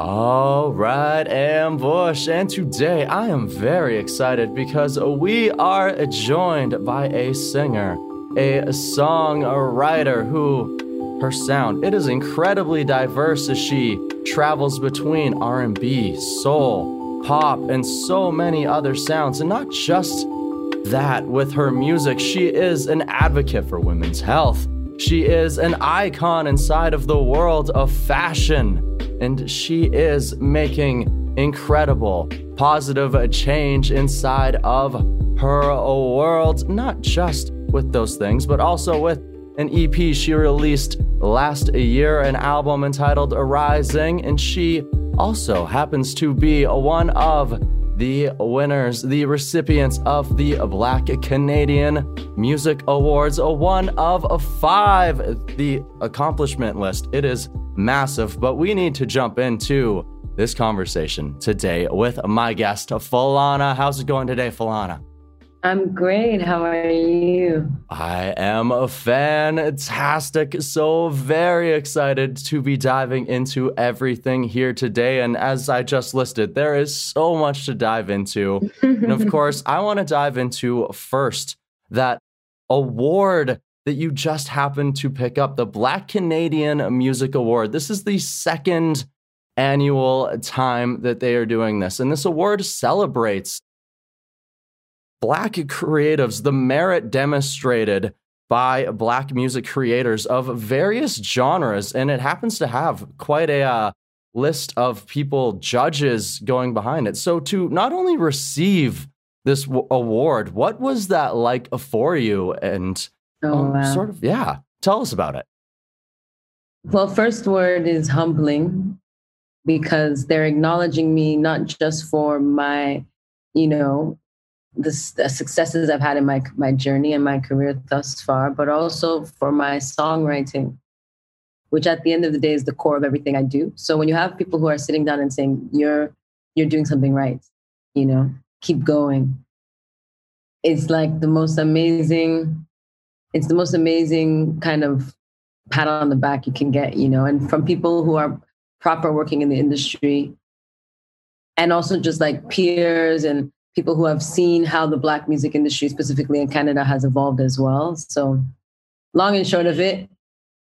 All right, Ambush, and today I am very excited because we are joined by a singer, a songwriter who her sound it is incredibly diverse as she travels between R&B, soul, pop, and so many other sounds, and not just that with her music, she is an advocate for women's health. She is an icon inside of the world of fashion and she is making incredible positive change inside of her world, not just with those things, but also with an EP she released last year, an album entitled Arising, and she also happens to be one of the winners, the recipients of the Black Canadian Music Awards, a one of five. The accomplishment list, it is massive, but we need to jump into this conversation today with my guest, Falana. How's it going today, Falana? I'm great. How are you? I am a fantastic. So very excited to be diving into everything here today. And as I just listed, there is so much to dive into. and of course, I want to dive into first that award that you just happened to pick up the Black Canadian Music Award. This is the second annual time that they are doing this. And this award celebrates Black creatives, the merit demonstrated by Black music creators of various genres. And it happens to have quite a uh, list of people, judges going behind it. So to not only receive this w- award, what was that like for you? And Oh, um, wow. Sort of, yeah. Tell us about it. Well, first word is humbling because they're acknowledging me not just for my, you know, the, the, successes I've had in my my journey and my career thus far, but also for my songwriting, which at the end of the day is the core of everything I do. So when you have people who are sitting down and saying you're you're doing something right, you know, keep going. It's like the most amazing it's the most amazing kind of pat on the back you can get, you know, and from people who are proper working in the industry and also just like peers and people who have seen how the black music industry specifically in Canada has evolved as well. So long and short of it,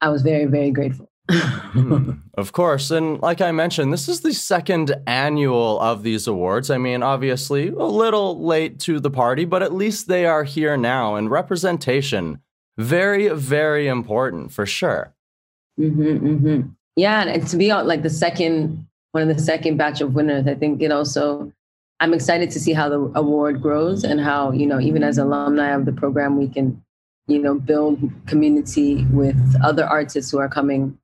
I was very, very grateful. Of course. And like I mentioned, this is the second annual of these awards. I mean, obviously, a little late to the party, but at least they are here now. And representation, very, very important for sure. Mm-hmm, mm-hmm. Yeah. And to be like the second, one of the second batch of winners, I think it also, I'm excited to see how the award grows and how, you know, even as alumni of the program, we can, you know, build community with other artists who are coming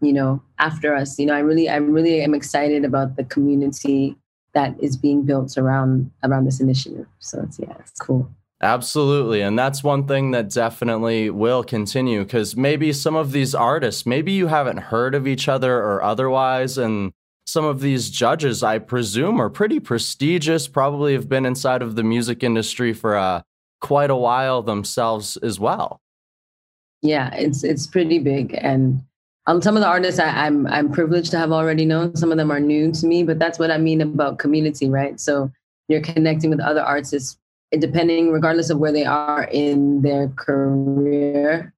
you know after us you know i really i really am excited about the community that is being built around around this initiative so it's yeah it's cool Absolutely. And that's one thing that definitely will continue because maybe some of these artists, maybe you haven't heard of each other or otherwise. And some of these judges, I presume, are pretty prestigious, probably have been inside of the music industry for uh, quite a while themselves as well. Yeah, it's it's pretty big. And um, some of the artists I, I'm I'm privileged to have already known. Some of them are new to me, but that's what I mean about community, right? So you're connecting with other artists, depending, regardless of where they are in their career,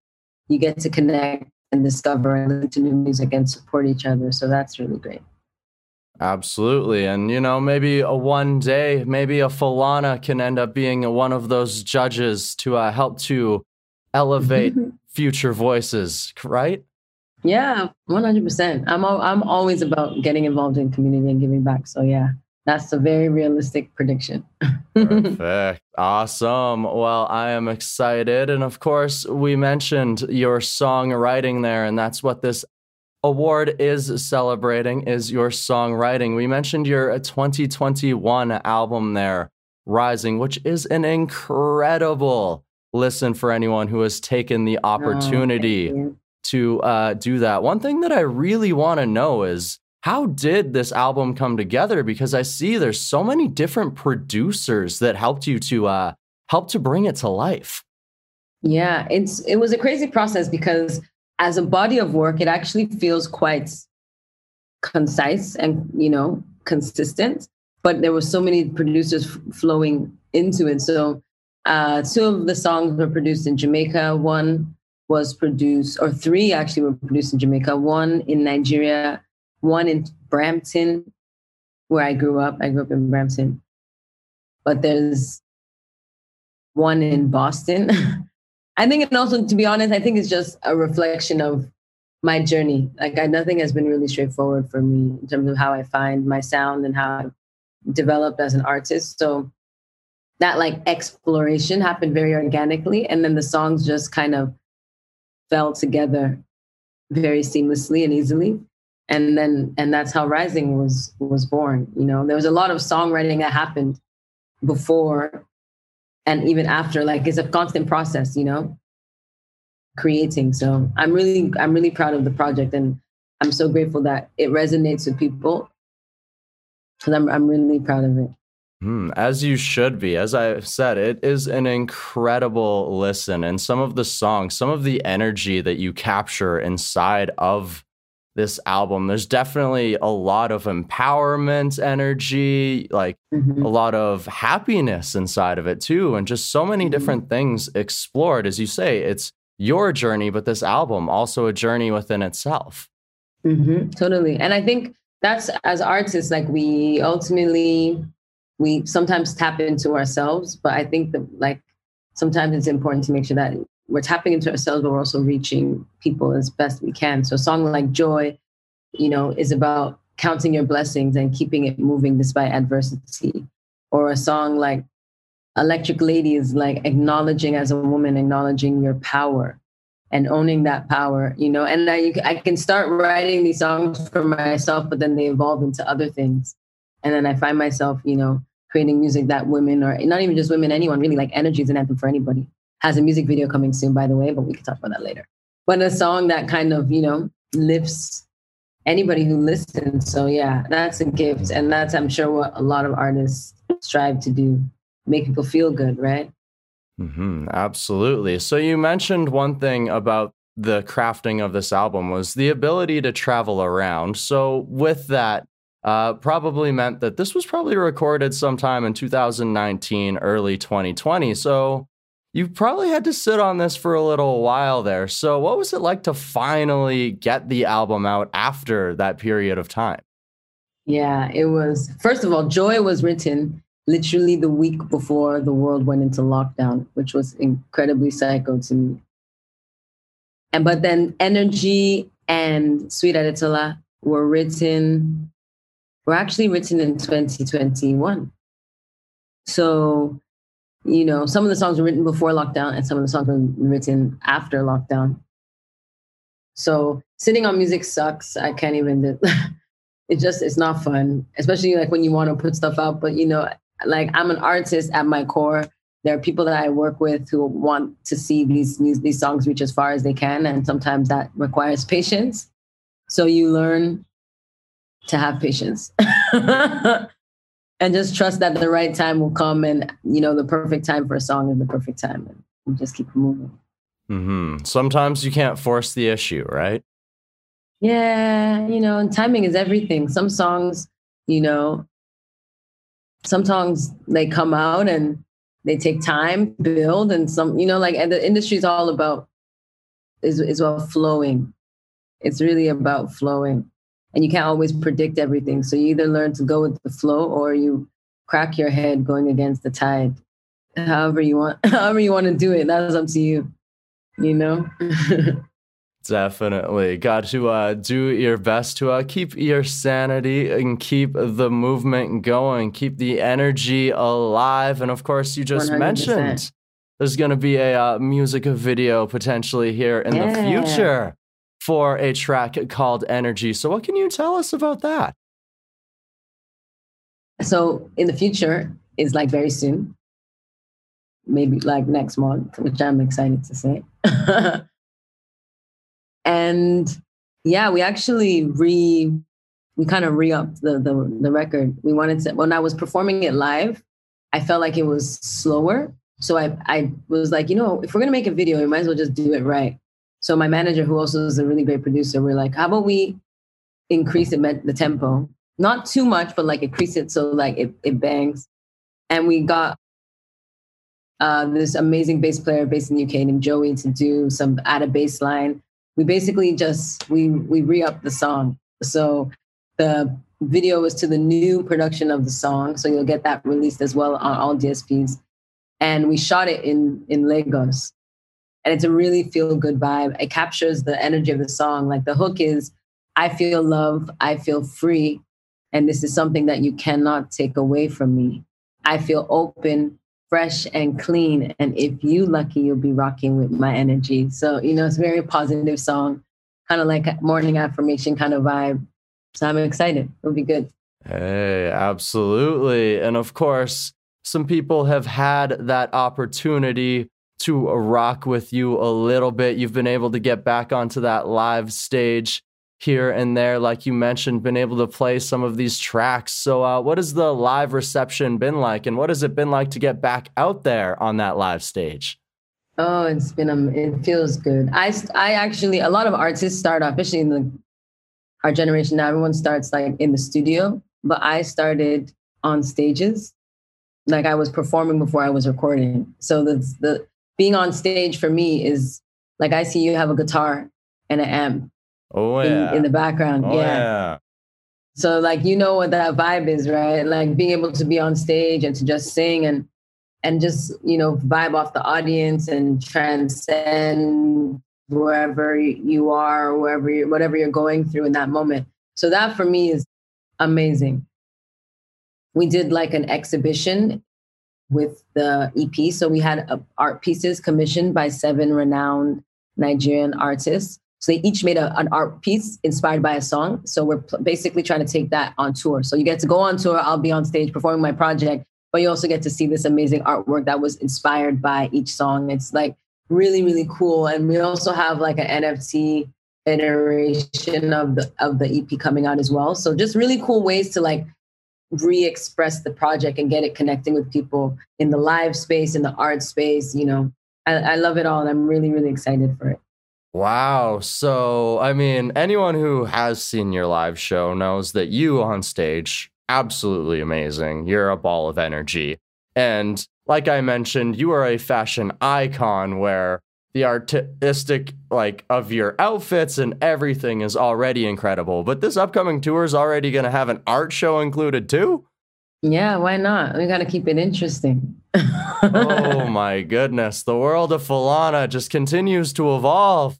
you get to connect and discover and listen to new music and support each other. So that's really great. Absolutely. And, you know, maybe a one day, maybe a Falana can end up being one of those judges to uh, help to elevate future voices, right? Yeah, one hundred percent. I'm I'm always about getting involved in community and giving back. So yeah, that's a very realistic prediction. Perfect. Awesome. Well, I am excited, and of course, we mentioned your songwriting there, and that's what this award is celebrating is your songwriting. We mentioned your 2021 album there, Rising, which is an incredible listen for anyone who has taken the oh, opportunity. Oh, to uh, do that. One thing that I really want to know is how did this album come together? Because I see there's so many different producers that helped you to uh, help to bring it to life. Yeah, it's it was a crazy process because as a body of work, it actually feels quite concise and you know consistent but there were so many producers f- flowing into it. So uh, two of the songs were produced in jamaica. One was produced or three actually were produced in jamaica. One in nigeria one in brampton where i grew up. I grew up in brampton. But there's one in boston i think and also to be honest i think it's just a reflection of my journey. Like I, nothing has been really straightforward for me in terms of how I find my sound and how I've developed as an artist. So that like exploration happened very organically, and then the songs just kind of fell together very seamlessly and easily. And then and that's how Rising was was born. You know, there was a lot of songwriting that happened before and even after. Like it's a constant process. You know, creating. So I'm really, I'm really proud of the project and I'm so grateful that it resonates with people. Because I'm, I'm really proud of it. Mm, as you should be. As I said, it is an incredible listen. And some of the songs, some of the energy that you capture inside of this album, there's definitely a lot of empowerment energy, like mm-hmm. a lot of happiness inside of it too. And just so many mm-hmm. different things explored. As you say, it's your journey, but this album also a journey within itself. Mm-hmm, totally. And I think that's as artists, like we ultimately, we sometimes tap into ourselves, but I think that like sometimes it's important to make sure that we're tapping into ourselves, but we're also reaching people as best we can. So a song like Joy, you know, is about counting your blessings and keeping it moving despite adversity. Or a song like electric lady is like acknowledging as a woman acknowledging your power and owning that power you know and I, I can start writing these songs for myself but then they evolve into other things and then i find myself you know creating music that women or not even just women anyone really like energy is an anthem for anybody has a music video coming soon by the way but we can talk about that later but a song that kind of you know lifts anybody who listens so yeah that's a gift and that's i'm sure what a lot of artists strive to do make people feel good, right? Mm-hmm, absolutely. So you mentioned one thing about the crafting of this album was the ability to travel around. So with that, uh, probably meant that this was probably recorded sometime in 2019, early 2020. So you probably had to sit on this for a little while there. So what was it like to finally get the album out after that period of time? Yeah, it was. First of all, Joy was written literally the week before the world went into lockdown, which was incredibly psycho to me. And but then Energy and Sweet Adetola were written, were actually written in 2021. So, you know, some of the songs were written before lockdown and some of the songs were written after lockdown. So sitting on music sucks. I can't even do it just it's not fun, especially like when you want to put stuff out. But you know, like I'm an artist at my core. There are people that I work with who want to see these these songs reach as far as they can, and sometimes that requires patience. So you learn to have patience and just trust that the right time will come, and you know the perfect time for a song is the perfect time, and just keep moving. Mm-hmm. Sometimes you can't force the issue, right? Yeah, you know, and timing is everything. Some songs, you know, some songs they come out and they take time build and some you know like and the industry is all about is is about flowing it's really about flowing and you can't always predict everything so you either learn to go with the flow or you crack your head going against the tide however you want however you want to do it that's up to you you know Definitely. Got to uh, do your best to uh, keep your sanity and keep the movement going, keep the energy alive. And of course, you just 100%. mentioned there's going to be a uh, music video potentially here in yeah. the future for a track called Energy. So, what can you tell us about that? So, in the future is like very soon, maybe like next month, which I'm excited to say. And yeah, we actually re we kind of re-upped the, the the record. We wanted to when I was performing it live, I felt like it was slower. So I I was like, you know, if we're gonna make a video, we might as well just do it right. So my manager, who also is a really great producer, we're like, how about we increase the tempo. Not too much, but like increase it so like it, it bangs. And we got uh, this amazing bass player based in the UK named Joey to do some add a bass line. We basically just we we re-up the song. So the video was to the new production of the song. So you'll get that released as well on all DSPs. And we shot it in in Lagos. And it's a really feel good vibe. It captures the energy of the song. Like the hook is I feel love, I feel free. And this is something that you cannot take away from me. I feel open, fresh and clean. And if you lucky, you'll be rocking with my energy. So, you know, it's a very positive song, kind of like morning affirmation kind of vibe. So I'm excited. It'll be good. Hey, absolutely. And of course, some people have had that opportunity to rock with you a little bit. You've been able to get back onto that live stage here and there, like you mentioned, been able to play some of these tracks. So, uh, what has the live reception been like, and what has it been like to get back out there on that live stage? Oh, it's been um, it feels good. I I actually a lot of artists start off, especially in the our generation now. Everyone starts like in the studio, but I started on stages, like I was performing before I was recording. So the the being on stage for me is like I see you have a guitar and an amp Oh yeah. In, in the background. Oh, yeah. yeah. So like you know what that vibe is, right? Like being able to be on stage and to just sing and and just, you know, vibe off the audience and transcend wherever you are, wherever you whatever you're going through in that moment. So that for me is amazing. We did like an exhibition with the EP. So we had uh, art pieces commissioned by seven renowned Nigerian artists. So they each made a, an art piece inspired by a song. So we're pl- basically trying to take that on tour. So you get to go on tour. I'll be on stage performing my project, but you also get to see this amazing artwork that was inspired by each song. It's like really, really cool. And we also have like an NFT iteration of the of the EP coming out as well. So just really cool ways to like re-express the project and get it connecting with people in the live space, in the art space. You know, I, I love it all, and I'm really, really excited for it. Wow. So, I mean, anyone who has seen your live show knows that you on stage, absolutely amazing. You're a ball of energy. And like I mentioned, you are a fashion icon where the artistic like of your outfits and everything is already incredible. But this upcoming tour is already going to have an art show included too? Yeah, why not? We got to keep it interesting. oh my goodness. The world of Falana just continues to evolve.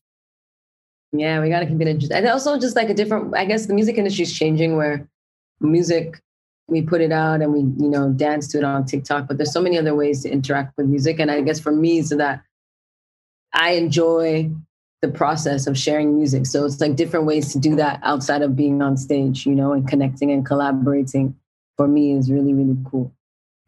Yeah, we got to keep it interesting. And also, just like a different, I guess the music industry is changing where music, we put it out and we, you know, dance to it on TikTok, but there's so many other ways to interact with music. And I guess for me, so that I enjoy the process of sharing music. So it's like different ways to do that outside of being on stage, you know, and connecting and collaborating for me is really, really cool.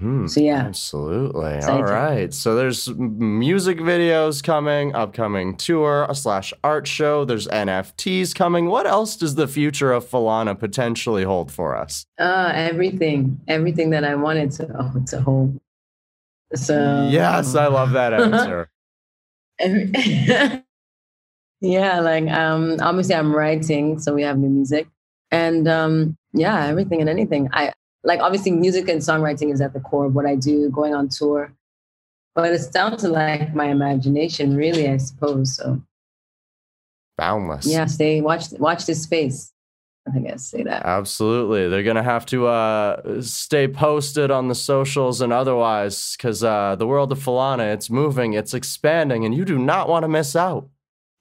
Mm, so yeah, absolutely. All right. So there's music videos coming, upcoming tour slash art show. There's NFTs coming. What else does the future of Falana potentially hold for us? Uh, everything, everything that I wanted to, oh, to hold. So yes, I love that answer. yeah, like um, obviously I'm writing, so we have new music, and um, yeah, everything and anything. I like obviously music and songwriting is at the core of what I do, going on tour. But it's down to like my imagination, really, I suppose. So boundless. Yeah, stay watch watch this space. I think I see that. Absolutely. They're going to have to uh, stay posted on the socials and otherwise because uh, the world of Falana, it's moving, it's expanding, and you do not want to miss out.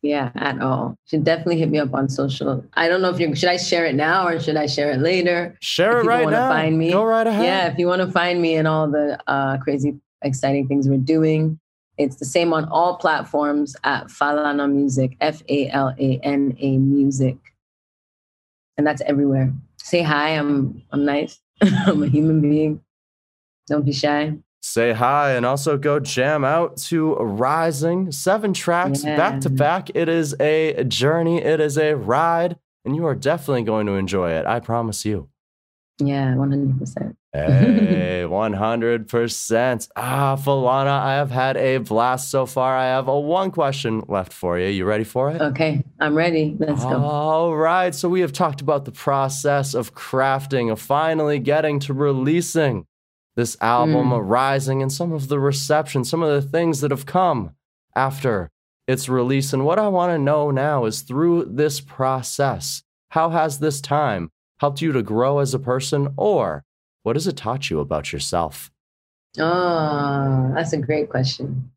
Yeah, at all. Should definitely hit me up on social. I don't know if you should I share it now or should I share it later? Share if it right now. Find me. Go right ahead. Yeah, if you want to find me and all the uh, crazy, exciting things we're doing, it's the same on all platforms at Falana Music, F A L A N A Music, and that's everywhere. Say hi. I'm I'm nice. I'm a human being. Don't be shy say hi and also go jam out to Rising. Seven tracks yeah. back to back. It is a journey, it is a ride, and you are definitely going to enjoy it. I promise you. Yeah, 100%. hey, 100%. Ah, Falana, I have had a blast so far. I have a one question left for you. You ready for it? Okay, I'm ready. Let's go. All right. So, we have talked about the process of crafting, of finally getting to releasing this album, mm. Rising, and some of the reception, some of the things that have come after its release. And what I want to know now is through this process, how has this time helped you to grow as a person, or what has it taught you about yourself? Oh, that's a great question.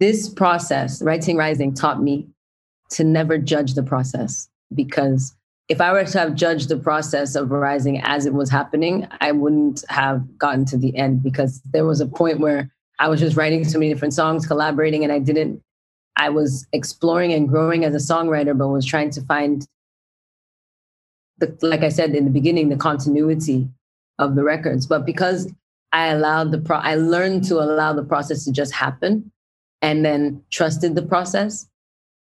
This process, Writing Rising, taught me to never judge the process because if I were to have judged the process of rising as it was happening, I wouldn't have gotten to the end because there was a point where I was just writing so many different songs, collaborating, and I didn't, I was exploring and growing as a songwriter, but was trying to find, the, like I said in the beginning, the continuity of the records. But because I allowed the pro, I learned to allow the process to just happen and then trusted the process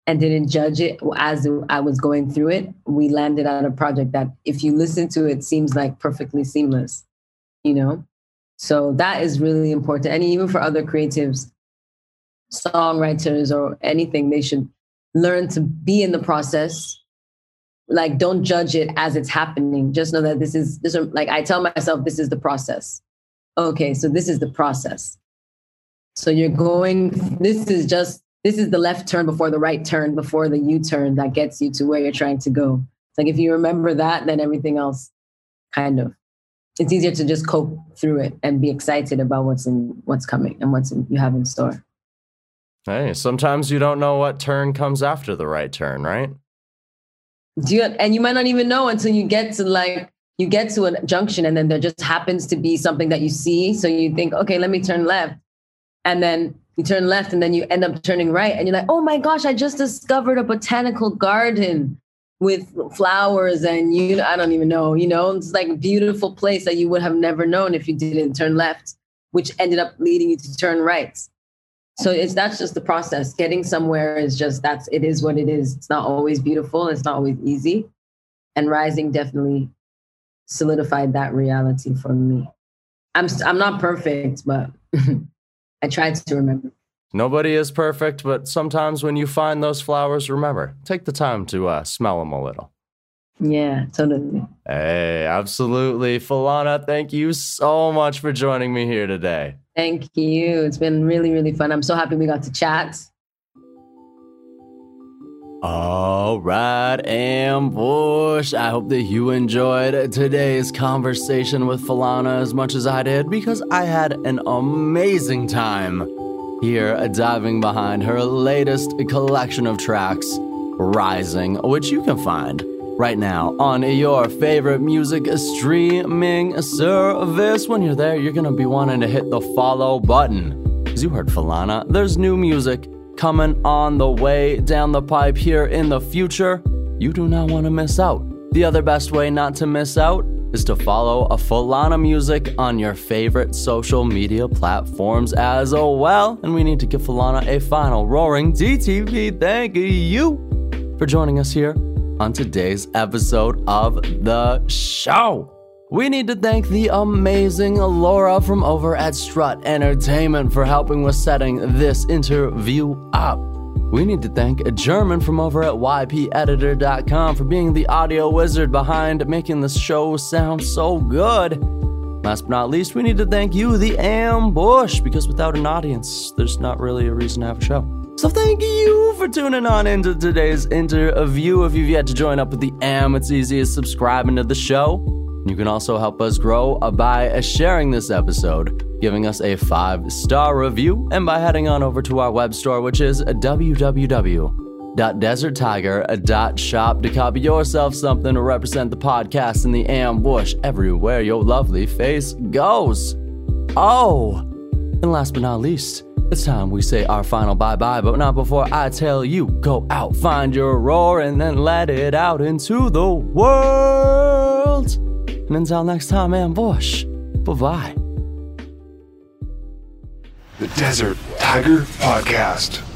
and didn't judge it as I was going through it, we landed on a project that, if you listen to it, seems like perfectly seamless, you know? So that is really important. And even for other creatives, songwriters, or anything, they should learn to be in the process. Like, don't judge it as it's happening. Just know that this is, this is like, I tell myself, this is the process. Okay, so this is the process. So you're going, this is just this is the left turn before the right turn before the U-turn that gets you to where you're trying to go. It's like if you remember that, then everything else kind of it's easier to just cope through it and be excited about what's in what's coming and what's in, you have in store. Hey, sometimes you don't know what turn comes after the right turn, right? Do you, and you might not even know until you get to like you get to a junction and then there just happens to be something that you see. So you think okay let me turn left. And then you turn left and then you end up turning right and you're like oh my gosh i just discovered a botanical garden with flowers and you i don't even know you know? It's like a beautiful place that you would have never known if you didn't turn left which ended up leading you to turn right so it's that's just the process getting somewhere is just that's it is what it is it's not always beautiful it's not always easy and rising definitely solidified that reality for me i'm i'm not perfect but I tried to remember. Nobody is perfect, but sometimes when you find those flowers, remember, take the time to uh, smell them a little. Yeah, totally. Hey, absolutely. Falana, thank you so much for joining me here today. Thank you. It's been really, really fun. I'm so happy we got to chat. All right, Ambush. I hope that you enjoyed today's conversation with Falana as much as I did because I had an amazing time here diving behind her latest collection of tracks, Rising, which you can find right now on your favorite music streaming service. When you're there, you're to be wanting to hit the follow button. Because you heard Falana, there's new music coming on the way down the pipe here in the future. You do not want to miss out. The other best way not to miss out is to follow a Falana Music on your favorite social media platforms as well. And we need to give Falana a final roaring DTV thank you for joining us here on today's episode of the show. We need to thank the amazing Laura from over at Strut Entertainment for helping with setting this interview up. We need to thank a German from over at ypeditor.com for being the audio wizard behind making the show sound so good. Last but not least, we need to thank you, the Ambush, because without an audience, there's not really a reason to have a show. So thank you for tuning on into today's interview. If you've yet to join up with the Am, it's easy as subscribing to the show. You can also help us grow by sharing this episode, giving us a five star review, and by heading on over to our web store, which is www.deserttiger.shop to copy yourself something to represent the podcast in the ambush everywhere your lovely face goes. Oh, and last but not least, it's time we say our final bye bye, but not before I tell you go out, find your roar, and then let it out into the world. And until next time, Ambush, bye bye. The Desert Tiger Podcast.